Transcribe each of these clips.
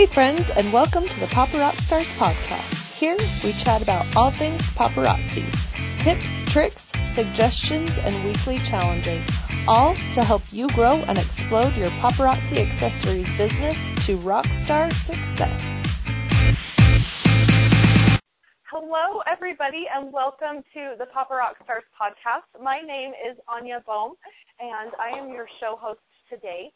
Hey, friends, and welcome to the Papa Rock Stars podcast. Here we chat about all things paparazzi tips, tricks, suggestions, and weekly challenges, all to help you grow and explode your paparazzi accessories business to rock star success. Hello, everybody, and welcome to the Papa Rock Stars podcast. My name is Anya Bohm, and I am your show host today.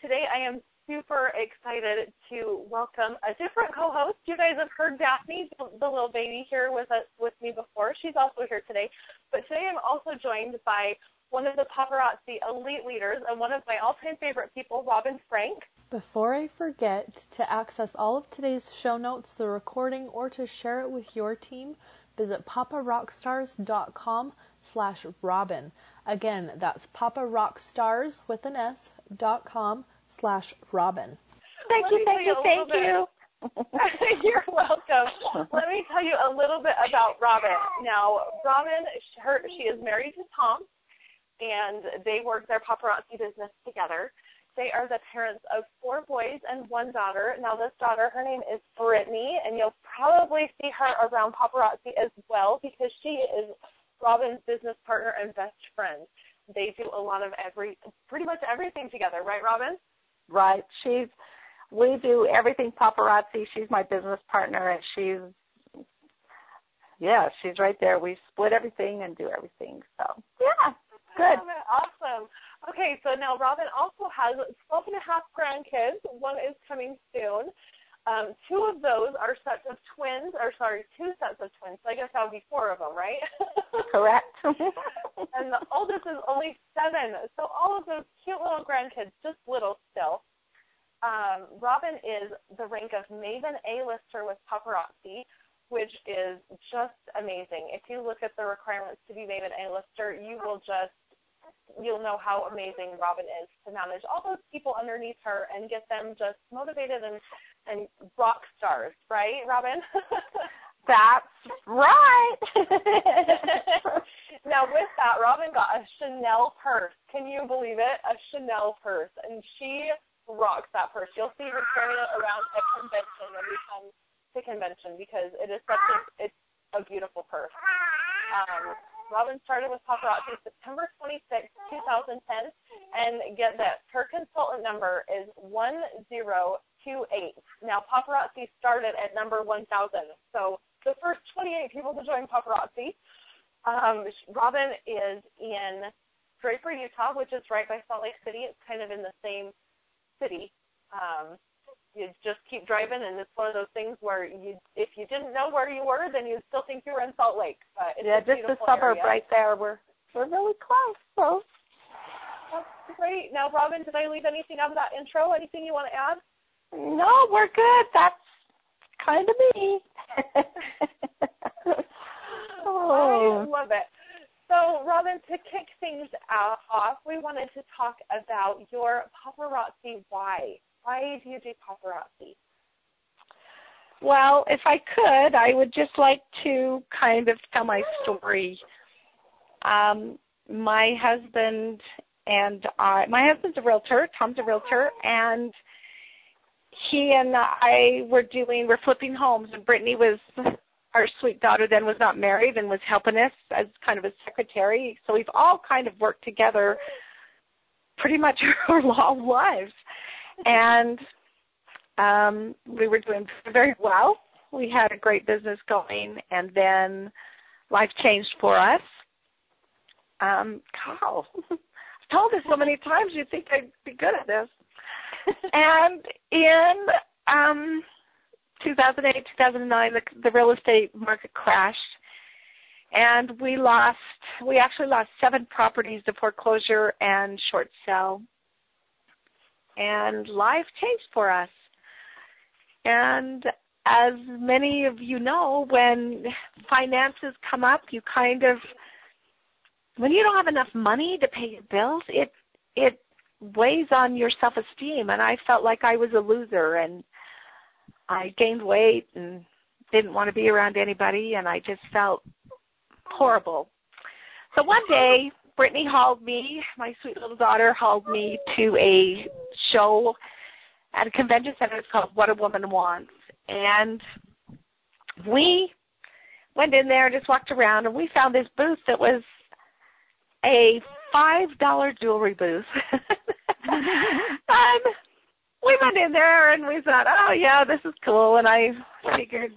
Today, I am super excited to welcome a different co-host. You guys have heard Daphne, the little baby, here with us with me before. She's also here today. But today I'm also joined by one of the paparazzi elite leaders and one of my all-time favorite people, Robin Frank. Before I forget to access all of today's show notes, the recording, or to share it with your team, visit paparockstars.com slash robin. Again, that's paparockstars with an S dot com slash Robin. Thank you, thank you, thank you. You're welcome. Let me tell you a little bit about Robin. Now, Robin, her, she is married to Tom, and they work their paparazzi business together. They are the parents of four boys and one daughter. Now, this daughter, her name is Brittany, and you'll probably see her around paparazzi as well because she is Robin's business partner and best friend. They do a lot of every, pretty much everything together, right, Robin? Right. She's we do everything paparazzi. She's my business partner, and she's yeah, she's right there. We split everything and do everything. So yeah, good. Awesome. Okay, so now Robin also has 12 and a half grandkids. One is coming soon. Um, two of those are sets of twins, or sorry, two sets of twins. So I guess that would be four of them, right? Correct. and the oldest is only seven. So all of those cute little grandkids, just little still. Um, Robin is the rank of Maven A-lister with paparazzi, which is just amazing. If you look at the requirements to be Maven A-lister, you will just you'll know how amazing Robin is to manage all those people underneath her and get them just motivated and and rock stars, right, Robin? That's right. now with that, Robin got a Chanel purse. Can you believe it? A Chanel purse, and she rocks that purse. You'll see her carrying it around at convention when we come to convention because it is such a it's a beautiful purse. Um, Robin started with paparazzi September 26, 2010, and get this, her consultant number is 1028. Now, paparazzi started at number 1000, so the first 28 people to join paparazzi. Um, Robin is in Draper, Utah, which is right by Salt Lake City. It's kind of in the same city. Um, you just keep driving, and it's one of those things where you, if you didn't know where you were, then you'd still think you were in Salt Lake. But it's yeah, just a suburb area. right there. We're we're really close. So that's great. Now, Robin, did I leave anything out of that intro? Anything you want to add? No, we're good. That's kind of me. oh. I love it. So, Robin, to kick things off, we wanted to talk about your paparazzi why. Why do you do paparazzi? Well, if I could, I would just like to kind of tell my story. Um, my husband and I, my husband's a realtor, Tom's a realtor, and he and I were doing, we're flipping homes, and Brittany was, our sweet daughter then was not married and was helping us as kind of a secretary. So we've all kind of worked together pretty much our long lives. And um, we were doing very well. We had a great business going, and then life changed for us. Um, Carl, I've told this so many times, you'd think I'd be good at this. and in um, 2008, 2009, the, the real estate market crashed, and we lost. We actually lost seven properties to foreclosure and short sale, and life changed for us. And as many of you know, when finances come up, you kind of when you don't have enough money to pay your bills, it it weighs on your self esteem and I felt like I was a loser and I gained weight and didn't want to be around anybody and I just felt horrible. So one day Brittany hauled me, my sweet little daughter hauled me to a show at a convention center. It's called What a Woman Wants, and we went in there and just walked around, and we found this booth that was a five dollar jewelry booth. and um, we went in there and we thought, oh yeah, this is cool. And I figured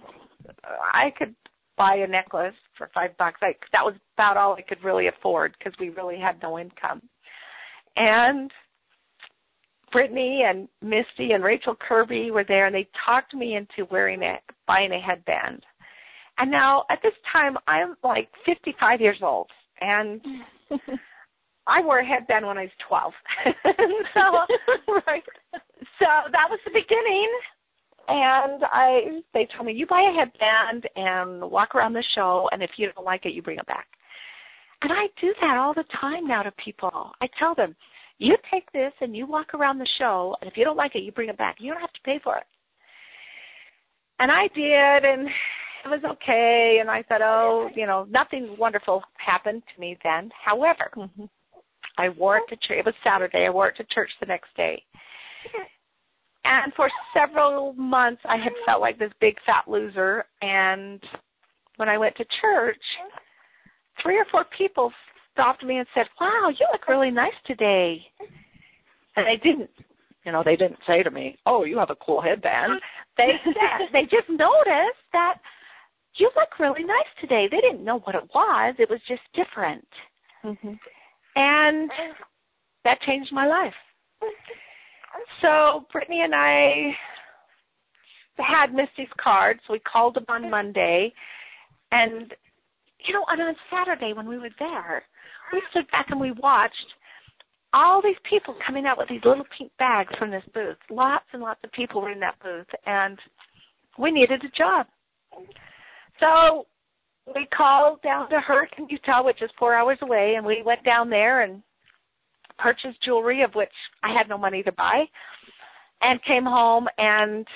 I could buy a necklace for five bucks. I, that was about all I could really afford because we really had no income. And Brittany and Misty and Rachel Kirby were there, and they talked me into wearing it, buying a headband. And now at this time, I'm like 55 years old, and I wore a headband when I was 12. so, right. So that was the beginning. And I, they told me, you buy a headband and walk around the show, and if you don't like it, you bring it back. And I do that all the time now to people. I tell them, you take this and you walk around the show, and if you don't like it, you bring it back. You don't have to pay for it. And I did, and it was okay. And I thought, oh, you know, nothing wonderful happened to me then. However, mm-hmm. I wore it to church. It was Saturday. I wore it to church the next day. And for several months, I had felt like this big fat loser. And when I went to church, three or four people stopped me and said, "Wow, you look really nice today." And they didn't, you know, they didn't say to me, "Oh, you have a cool headband." They said, they just noticed that you look really nice today. They didn't know what it was. It was just different. Mm-hmm. And that changed my life. So Brittany and I had Misty's card, so we called them on Monday. And, you know, and on Saturday when we were there, we stood back and we watched all these people coming out with these little pink bags from this booth. Lots and lots of people were in that booth, and we needed a job. So we called down to Hurricane Utah, which is four hours away, and we went down there and purchased jewelry of which I had no money to buy, and came home and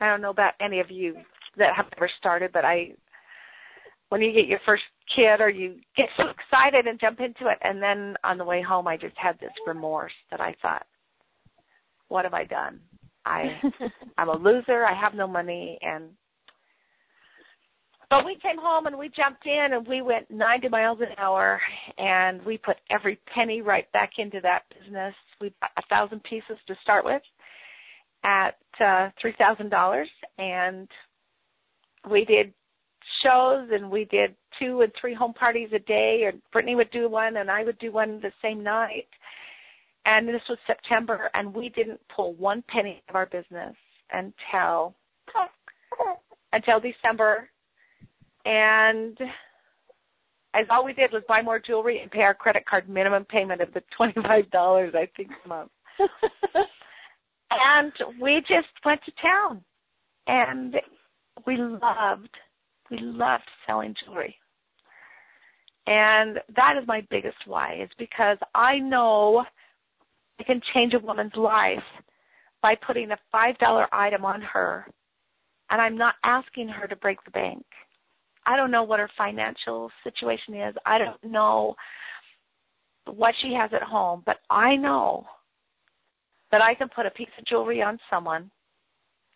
I don't know about any of you that have ever started, but I when you get your first kid or you get so excited and jump into it and then on the way home I just had this remorse that I thought, What have I done? I I'm a loser, I have no money and but we came home and we jumped in and we went 90 miles an hour and we put every penny right back into that business. We bought a thousand pieces to start with at uh, three thousand dollars and we did shows and we did two and three home parties a day and Brittany would do one and I would do one the same night. And this was September and we didn't pull one penny of our business until until December and as all we did was buy more jewelry and pay our credit card minimum payment of the twenty five dollars I think a month. and we just went to town and we loved we loved selling jewelry. And that is my biggest why is because I know I can change a woman's life by putting a five dollar item on her and I'm not asking her to break the bank. I don't know what her financial situation is. I don't know what she has at home, but I know that I can put a piece of jewelry on someone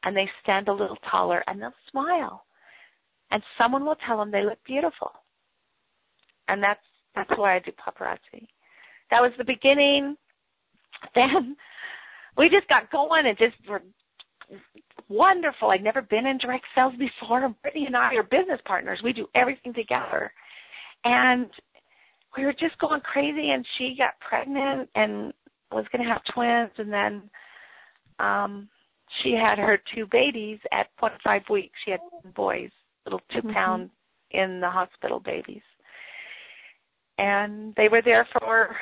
and they stand a little taller and they'll smile. And someone will tell them they look beautiful. And that's that's why I do paparazzi. That was the beginning. Then we just got going and just were wonderful. I'd never been in direct sales before. Brittany and I are business partners. We do everything together. And we were just going crazy and she got pregnant and was going to have twins and then um she had her two babies at 0.5 weeks. She had boys, little 2 mm-hmm. in the hospital babies. And they were there for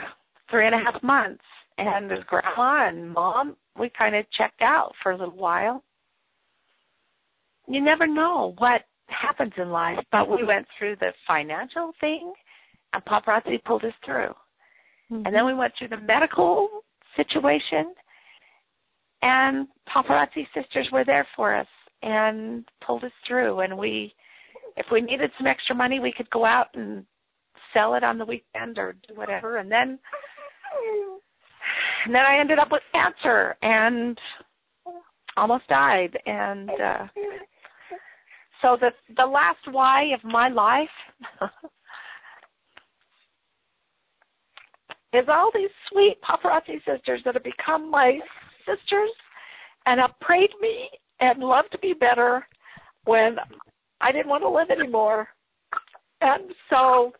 three and a half months. And as grandma and mom, we kind of checked out for a little while you never know what happens in life, but we went through the financial thing and paparazzi pulled us through. Mm-hmm. And then we went through the medical situation and paparazzi sisters were there for us and pulled us through and we if we needed some extra money we could go out and sell it on the weekend or do whatever and then and then I ended up with cancer and almost died, and uh, so the the last why of my life is all these sweet paparazzi sisters that have become my sisters and have prayed me and loved me better when I didn't want to live anymore. And so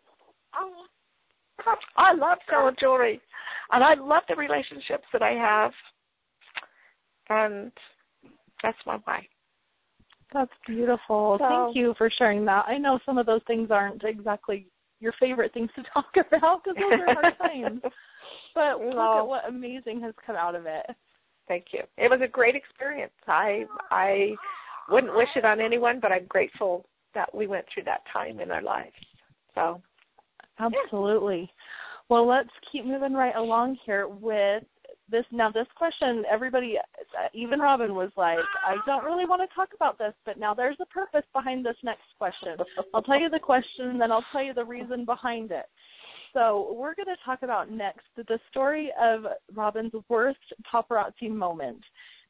I love selling jewelry and I love the relationships that I have. And that's my why. That's beautiful. So, Thank you for sharing that. I know some of those things aren't exactly your favorite things to talk about because those are hard times. But look at what amazing has come out of it. Thank you. It was a great experience. I I wouldn't wish it on anyone, but I'm grateful that we went through that time in our lives. So absolutely. Well, let's keep moving right along here with this. Now this question everybody even robin was like i don't really want to talk about this but now there's a purpose behind this next question. I'll tell you the question then i'll tell you the reason behind it. So we're going to talk about next the story of robin's worst paparazzi moment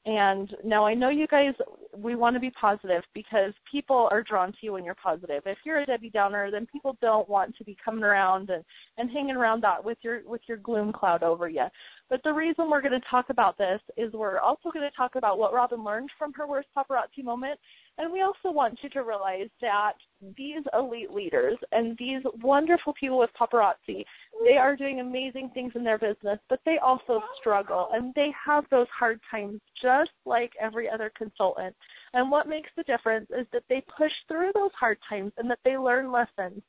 and now I know you guys, we want to be positive because people are drawn to you when you're positive. If you're a Debbie Downer, then people don't want to be coming around and, and hanging around that with your with your gloom cloud over you. But the reason we're going to talk about this is we're also going to talk about what Robin learned from her worst paparazzi moment and we also want you to realize that these elite leaders and these wonderful people with paparazzi, they are doing amazing things in their business, but they also struggle and they have those hard times just like every other consultant. And what makes the difference is that they push through those hard times and that they learn lessons.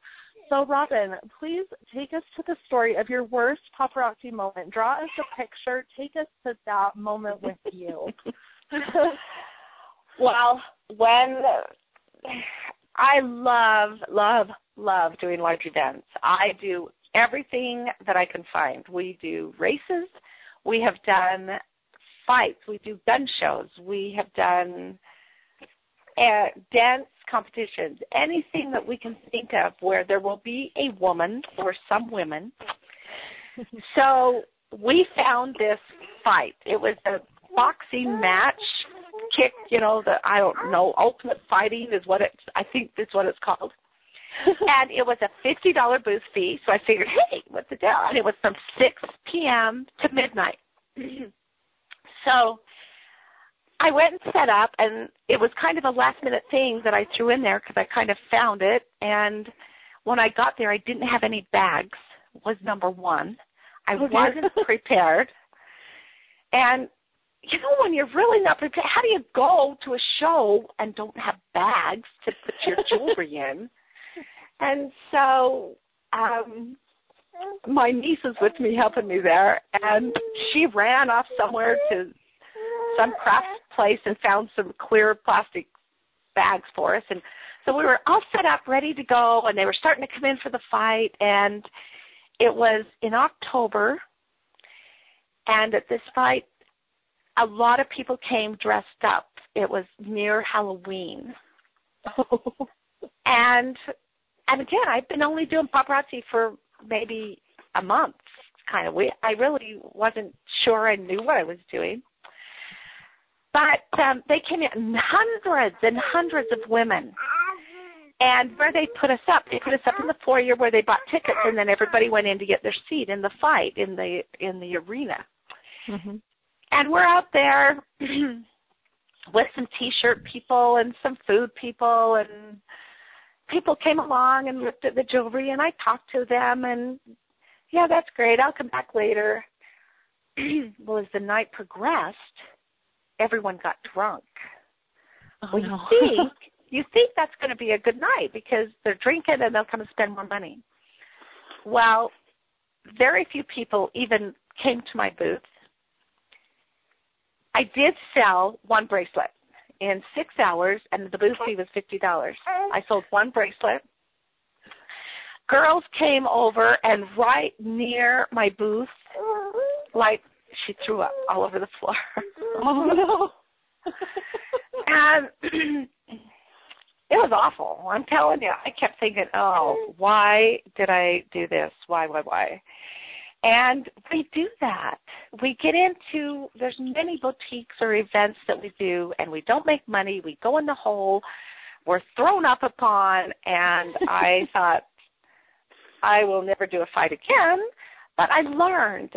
So, Robin, please take us to the story of your worst paparazzi moment. Draw us a picture. Take us to that moment with you. well, when I love, love, love doing large events. I do everything that I can find. We do races. We have done fights. We do gun shows. We have done uh, dance competitions. Anything that we can think of where there will be a woman or some women. so we found this fight. It was a boxing match kick, you know, the I don't know, ultimate fighting is what it's I think that's what it's called. and it was a fifty dollar booth fee, so I figured, hey, what's the deal? And it was from six PM to midnight. so I went and set up and it was kind of a last minute thing that I threw in there because I kind of found it and when I got there I didn't have any bags was number one. I wasn't prepared. And you know, when you're really not prepared, how do you go to a show and don't have bags to put your jewelry in? And so, um, my niece is with me helping me there, and she ran off somewhere to some craft place and found some clear plastic bags for us. And so we were all set up, ready to go, and they were starting to come in for the fight. And it was in October, and at this fight, a lot of people came dressed up. It was near Halloween. and and again, I've been only doing paparazzi for maybe a month. It's kind of weird. I really wasn't sure I knew what I was doing. But um, they came in hundreds and hundreds of women. And where they put us up, they put us up in the foyer where they bought tickets, and then everybody went in to get their seat in the fight in the in the arena. Mm-hmm. And we're out there with some t-shirt people and some food people and people came along and looked at the jewelry and I talked to them and yeah, that's great. I'll come back later. well, as the night progressed, everyone got drunk. Oh, well, no. you think you think that's going to be a good night because they're drinking and they'll come and spend more money. Well, very few people even came to my booth I did sell one bracelet in six hours, and the booth fee was fifty dollars. I sold one bracelet. Girls came over, and right near my booth, like she threw up all over the floor. oh no! and it was awful. I'm telling you, I kept thinking, "Oh, why did I do this? Why, why, why?" And we do that. We get into, there's many boutiques or events that we do, and we don't make money. We go in the hole. We're thrown up upon, and I thought, I will never do a fight again. But I learned.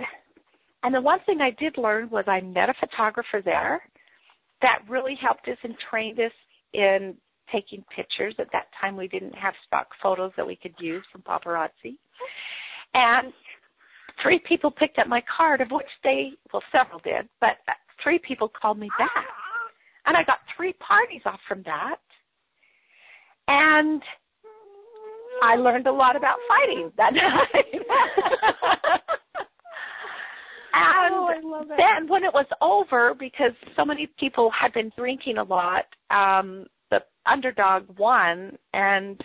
And the one thing I did learn was I met a photographer there that really helped us and trained us in taking pictures. At that time, we didn't have stock photos that we could use from paparazzi. And three people picked up my card, of which they, well, several did, but three people called me back. And I got three parties off from that. And I learned a lot about fighting that night. and oh, then when it was over, because so many people had been drinking a lot, um, the underdog won and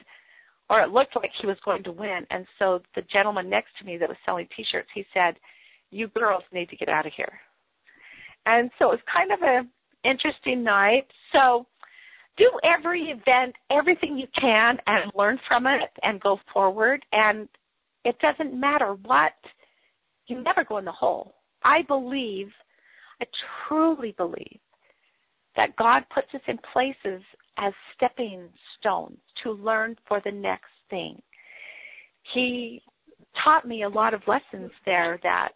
or it looked like he was going to win. And so the gentleman next to me that was selling T-shirts, he said, "You girls need to get out of here." And so it was kind of a interesting night. So do every event, everything you can, and learn from it, and go forward. And it doesn't matter what. You never go in the hole. I believe, I truly believe, that God puts us in places as stepping stones to learn for the next thing. He taught me a lot of lessons there that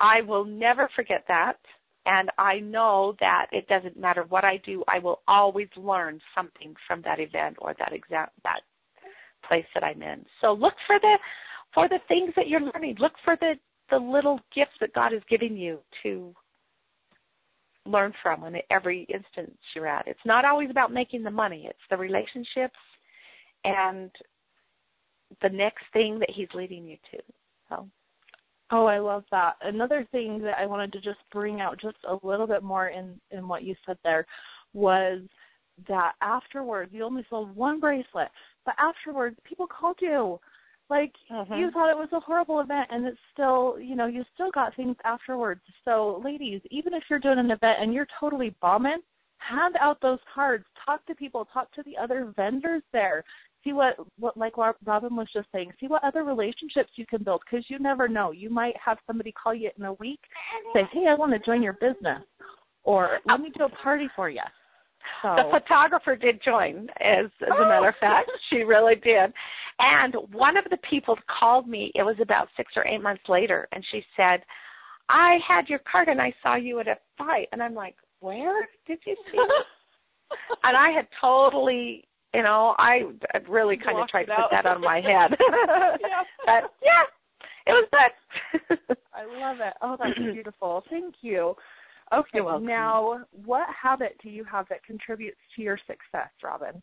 I will never forget that. And I know that it doesn't matter what I do, I will always learn something from that event or that exam that place that I'm in. So look for the for the things that you're learning. Look for the the little gifts that God is giving you to learn from in every instance you're at. It's not always about making the money, it's the relationships and the next thing that he's leading you to. So Oh, I love that. Another thing that I wanted to just bring out just a little bit more in in what you said there was that afterwards you only sold one bracelet, but afterwards people called you like mm-hmm. you thought it was a horrible event and it's still, you know, you still got things afterwards. So ladies, even if you're doing an event and you're totally bombing, hand out those cards, talk to people, talk to the other vendors there. See what, what like Robin was just saying, see what other relationships you can build because you never know. You might have somebody call you in a week, say, hey, I want to join your business, or let me do a party for you. So. The photographer did join, as, as a matter of fact. she really did. And one of the people called me, it was about six or eight months later, and she said, I had your card and I saw you at a fight. And I'm like, where did you see me? and I had totally, you know, I really kind of tried to put that on my head. yeah. But yeah, it was good. I love it. Oh, that's beautiful. Thank you. Okay, now what habit do you have that contributes to your success, Robin?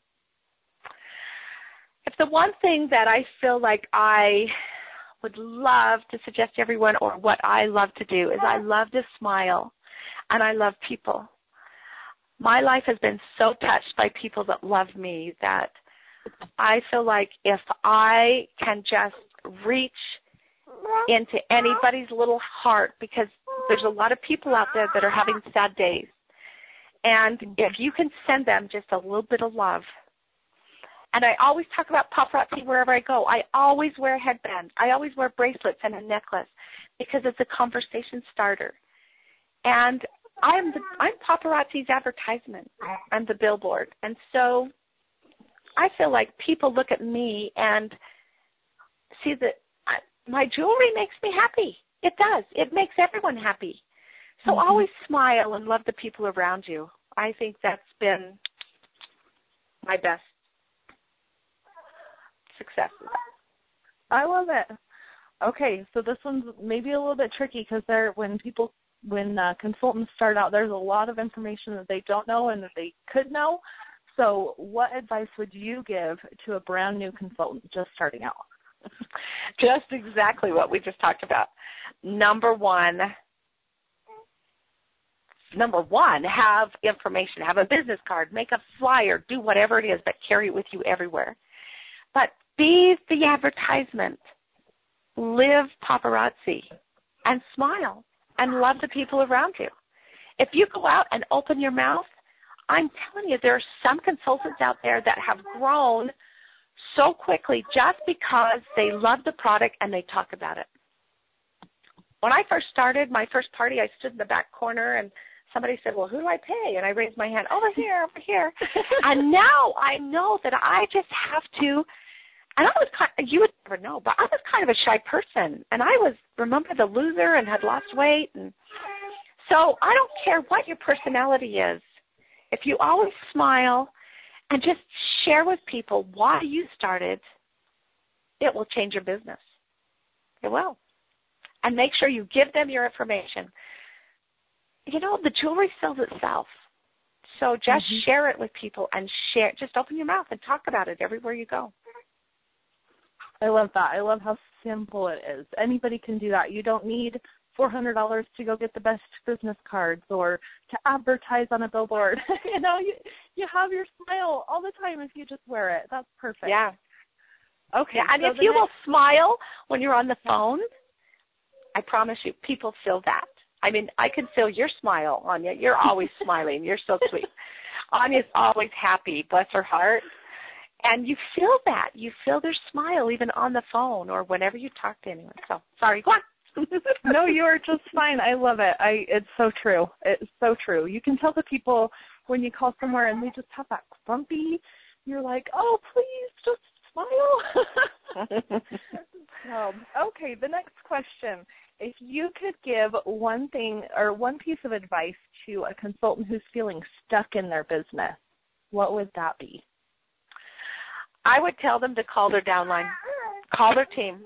If the one thing that I feel like I would love to suggest to everyone or what I love to do is I love to smile and I love people. My life has been so touched by people that love me that I feel like if I can just reach into anybody's little heart because there's a lot of people out there that are having sad days. And if you can send them just a little bit of love, and I always talk about paparazzi wherever I go. I always wear a headband. I always wear bracelets and a necklace because it's a conversation starter. And I'm the I'm paparazzi's advertisement. I'm the billboard. And so I feel like people look at me and see that I, my jewelry makes me happy. It does. It makes everyone happy. So mm-hmm. always smile and love the people around you. I think that's been my best success with that. I love it. Okay, so this one's maybe a little bit tricky because there, when people, when uh, consultants start out, there's a lot of information that they don't know and that they could know. So, what advice would you give to a brand new consultant just starting out? just exactly what we just talked about. Number one, number one, have information, have a business card, make a flyer, do whatever it is, but carry it with you everywhere. But be the advertisement. Live paparazzi and smile and love the people around you. If you go out and open your mouth, I'm telling you, there are some consultants out there that have grown so quickly just because they love the product and they talk about it. when I first started my first party, I stood in the back corner and somebody said, "Well, who do I pay?" And I raised my hand, "Over here, over here." and now I know that I just have to. And I was kind. Of, you would never know, but I was kind of a shy person, and I was remember the loser and had lost weight, and so I don't care what your personality is. If you always smile and just share with people why you started, it will change your business. It will. And make sure you give them your information you know, the jewelry sells itself. So just mm-hmm. share it with people and share. Just open your mouth and talk about it everywhere you go. I love that. I love how simple it is. Anybody can do that. You don't need four hundred dollars to go get the best business cards or to advertise on a billboard. you know, you you have your smile all the time if you just wear it. That's perfect. Yeah. Okay. Yeah, and so if you next... will smile when you're on the phone, I promise you, people feel that. I mean, I can feel your smile, Anya. You're always smiling. You're so sweet. Anya's always happy, bless her heart. And you feel that. You feel their smile even on the phone or whenever you talk to anyone. So sorry, go on. no, you are just fine. I love it. I it's so true. It's so true. You can tell the people when you call somewhere and they just have that grumpy, you're like, Oh, please just smile. um, okay, the next question if you could give one thing or one piece of advice to a consultant who's feeling stuck in their business, what would that be? I would tell them to call their downline, call their team,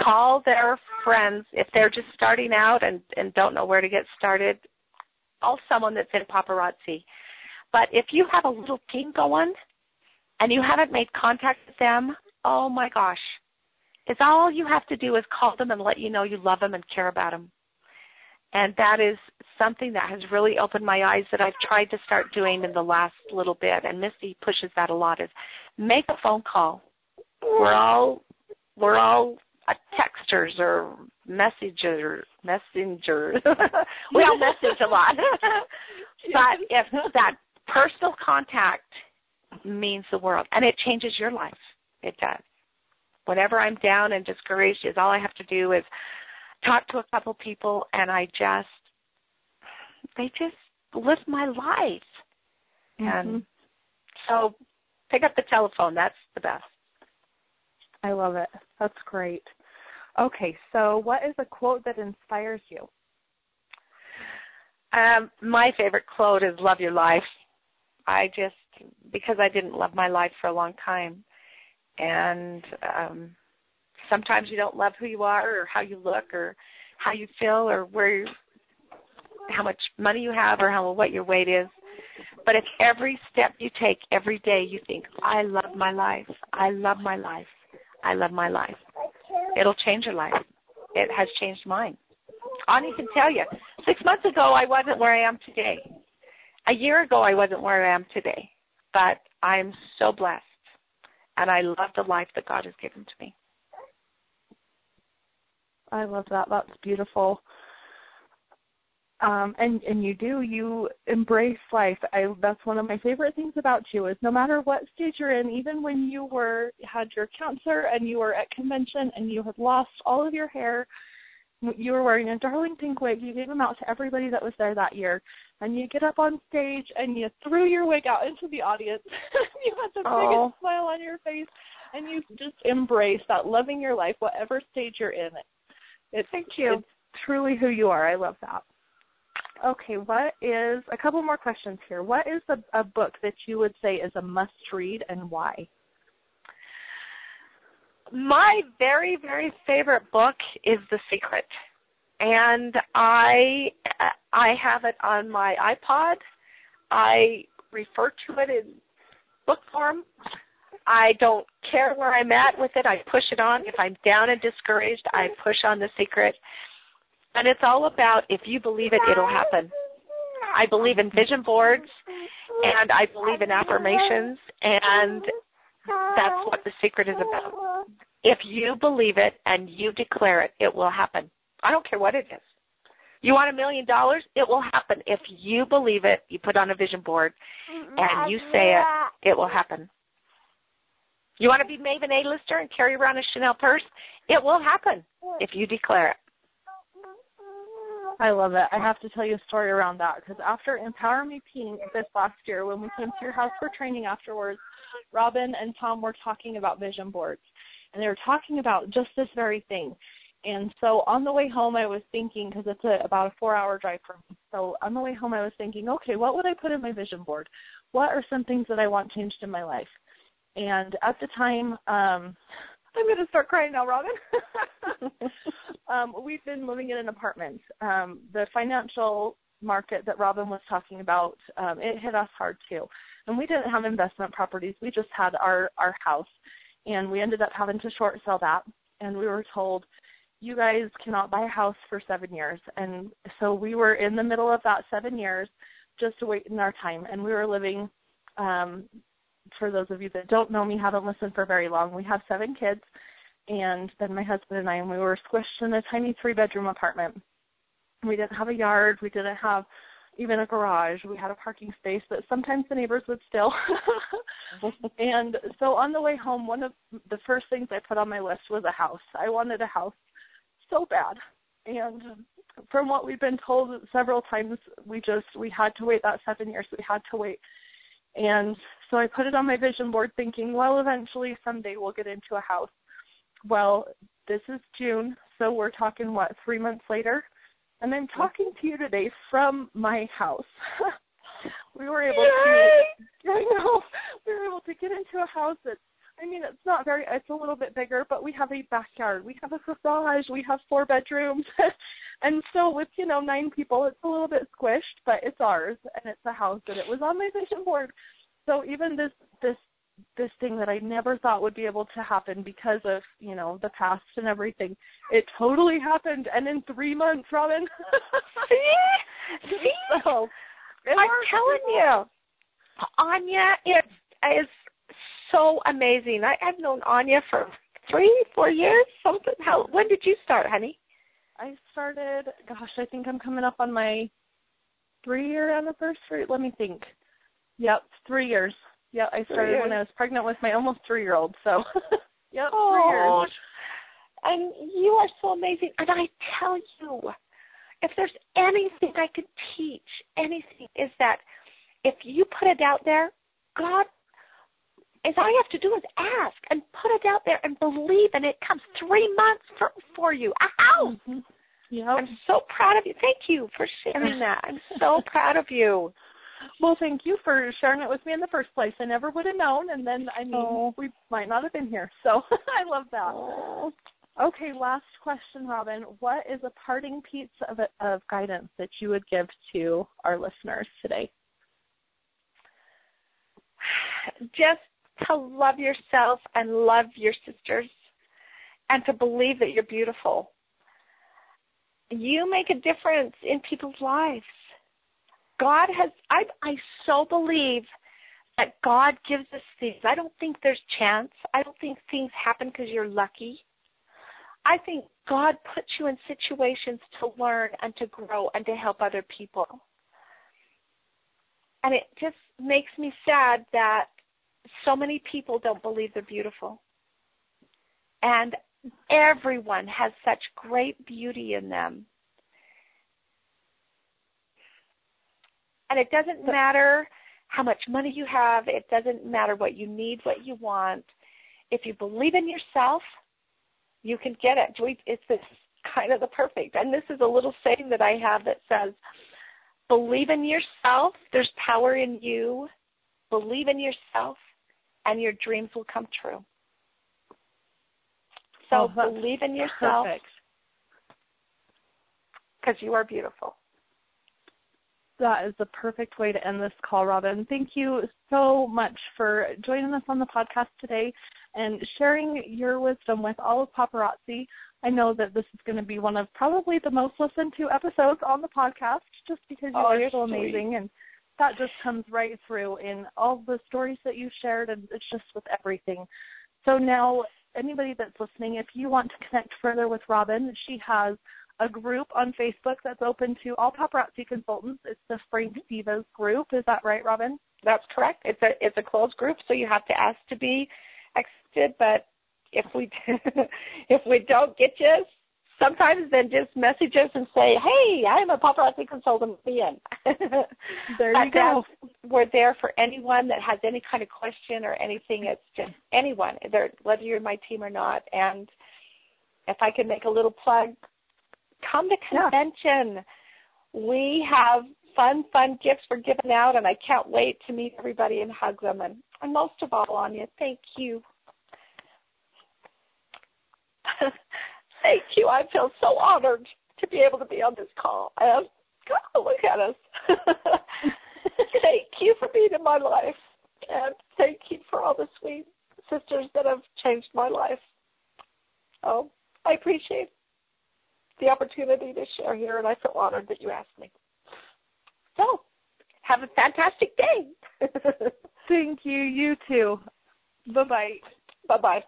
call their friends if they're just starting out and, and don't know where to get started. Call someone that's in paparazzi. But if you have a little team going and you haven't made contact with them, oh my gosh, it's all you have to do is call them and let you know you love them and care about them. And that is something that has really opened my eyes that I've tried to start doing in the last little bit. And Misty pushes that a lot is make a phone call. We're all we're all texters or messengers messengers. we all message a lot. but if that personal contact means the world and it changes your life. It does whenever I'm down and discouraged, is all I have to do is talk to a couple people, and I just they just live my life. Mm-hmm. And so, pick up the telephone. That's the best. I love it. That's great. Okay, so what is a quote that inspires you? Um, my favorite quote is "Love your life." I just because I didn't love my life for a long time, and um, sometimes you don't love who you are or how you look or how you feel or where how much money you have or how what your weight is but if every step you take every day you think i love my life. I love my life. I love my life. It'll change your life. It has changed mine. Ani can tell you six months ago i wasn't where i am today. A year ago i wasn't where i am today. But i'm so blessed and I love the life that God has given to me. I love that. That's beautiful. Um, and and you do you embrace life. I that's one of my favorite things about you is no matter what stage you're in, even when you were had your cancer and you were at convention and you had lost all of your hair, you were wearing a darling pink wig. You gave them out to everybody that was there that year, and you get up on stage and you threw your wig out into the audience. you had the oh. biggest smile on your face, and you just embrace that loving your life, whatever stage you're in. It's, Thank you. It's truly who you are. I love that. Okay, what is a couple more questions here? What is a, a book that you would say is a must read and why? my very very favorite book is The Secret, and I I have it on my iPod. I refer to it in book form. I don't care where I'm at with it. I push it on. If I'm down and discouraged, I push on The Secret. And it's all about if you believe it, it'll happen. I believe in vision boards and I believe in affirmations and that's what the secret is about. If you believe it and you declare it, it will happen. I don't care what it is. You want a million dollars? It will happen. If you believe it, you put on a vision board and you say it, it will happen. You want to be Maven A-lister and carry around a Chanel purse? It will happen if you declare it. I love it. I have to tell you a story around that because after Empower Me Pink this last year, when we came to your house for training afterwards, Robin and Tom were talking about vision boards, and they were talking about just this very thing. And so on the way home, I was thinking because it's a, about a four-hour drive from me. So on the way home, I was thinking, okay, what would I put in my vision board? What are some things that I want changed in my life? And at the time, um, I'm going to start crying now, Robin. um, we've been living in an apartment. Um, the financial market that Robin was talking about, um, it hit us hard too. And we didn't have investment properties. We just had our our house, and we ended up having to short sell that. And we were told, you guys cannot buy a house for seven years. And so we were in the middle of that seven years, just waiting our time. And we were living um, for those of you that don't know me, haven't listened for very long, we have seven kids, and then my husband and I, and we were squished in a tiny three bedroom apartment. We didn't have a yard, we didn't have even a garage. We had a parking space that sometimes the neighbors would steal. and so on the way home, one of the first things I put on my list was a house. I wanted a house so bad. And from what we've been told several times, we just we had to wait that seven years. We had to wait. And so I put it on my vision board thinking, well, eventually someday we'll get into a house. Well, this is June, so we're talking what, three months later? And I'm talking to you today from my house. we were able Yay! to I know we were able to get into a house that's I mean it's not very it's a little bit bigger, but we have a backyard, we have a garage, we have four bedrooms. and so with, you know, nine people it's a little bit squished, but it's ours and it's a house that it was on my vision board so even this this this thing that I never thought would be able to happen because of you know the past and everything, it totally happened, and in three months, Robin. see, see, so, I'm telling you, Anya is is so amazing. I, I've known Anya for three, four years, something. How? When did you start, honey? I started. Gosh, I think I'm coming up on my three-year anniversary. Let me think. Yep, three years. Yeah, I started when I was pregnant with my almost three year old. So, yep, three years. And you are so amazing. And I tell you, if there's anything I could teach, anything is that if you put it out there, God, is all you have to do is ask and put it out there and believe, and it comes three months for for you. A house. Mm-hmm. Yep. I'm so proud of you. Thank you for sharing that. I'm so proud of you. Well, thank you for sharing it with me in the first place. I never would have known, and then I mean, oh. we might not have been here. So I love that. Oh. Okay, last question, Robin. What is a parting piece of of guidance that you would give to our listeners today? Just to love yourself and love your sisters, and to believe that you're beautiful. You make a difference in people's lives God has, I, I so believe that God gives us things. I don't think there's chance. I don't think things happen because you're lucky. I think God puts you in situations to learn and to grow and to help other people. And it just makes me sad that so many people don't believe they're beautiful. And everyone has such great beauty in them. And it doesn't matter how much money you have, it doesn't matter what you need, what you want. If you believe in yourself, you can get it. It's this kind of the perfect. And this is a little saying that I have that says, believe in yourself, there's power in you. Believe in yourself, and your dreams will come true. So oh, believe in yourself because you are beautiful that is the perfect way to end this call, Robin. Thank you so much for joining us on the podcast today and sharing your wisdom with all of paparazzi. I know that this is going to be one of probably the most listened to episodes on the podcast just because you oh, are so sweet. amazing and that just comes right through in all the stories that you shared and it's just with everything. So now anybody that's listening, if you want to connect further with Robin, she has a group on Facebook that's open to all paparazzi consultants. It's the Frank mm-hmm. Divas group. Is that right, Robin? That's correct. It's a it's a closed group, so you have to ask to be accepted. But if we if we don't get you, sometimes then just message us and say, "Hey, I'm a paparazzi consultant, Ian." there you go. We're there for anyone that has any kind of question or anything. It's just anyone, whether you're in my team or not. And if I could make a little plug, come to convention. Yeah. We have fun, fun gifts we're giving out, and I can't wait to meet everybody and hug them. And, and most of all, Anya, thank you. thank you. I feel so honored to be able to be on this call. And God, look at us. thank you for being in my life, and thank you for all the sweet sisters that have changed my life. Oh, I appreciate the opportunity to share here, and I feel honored that you asked me. So, have a fantastic day. Thank you. You too. Bye bye. Bye bye.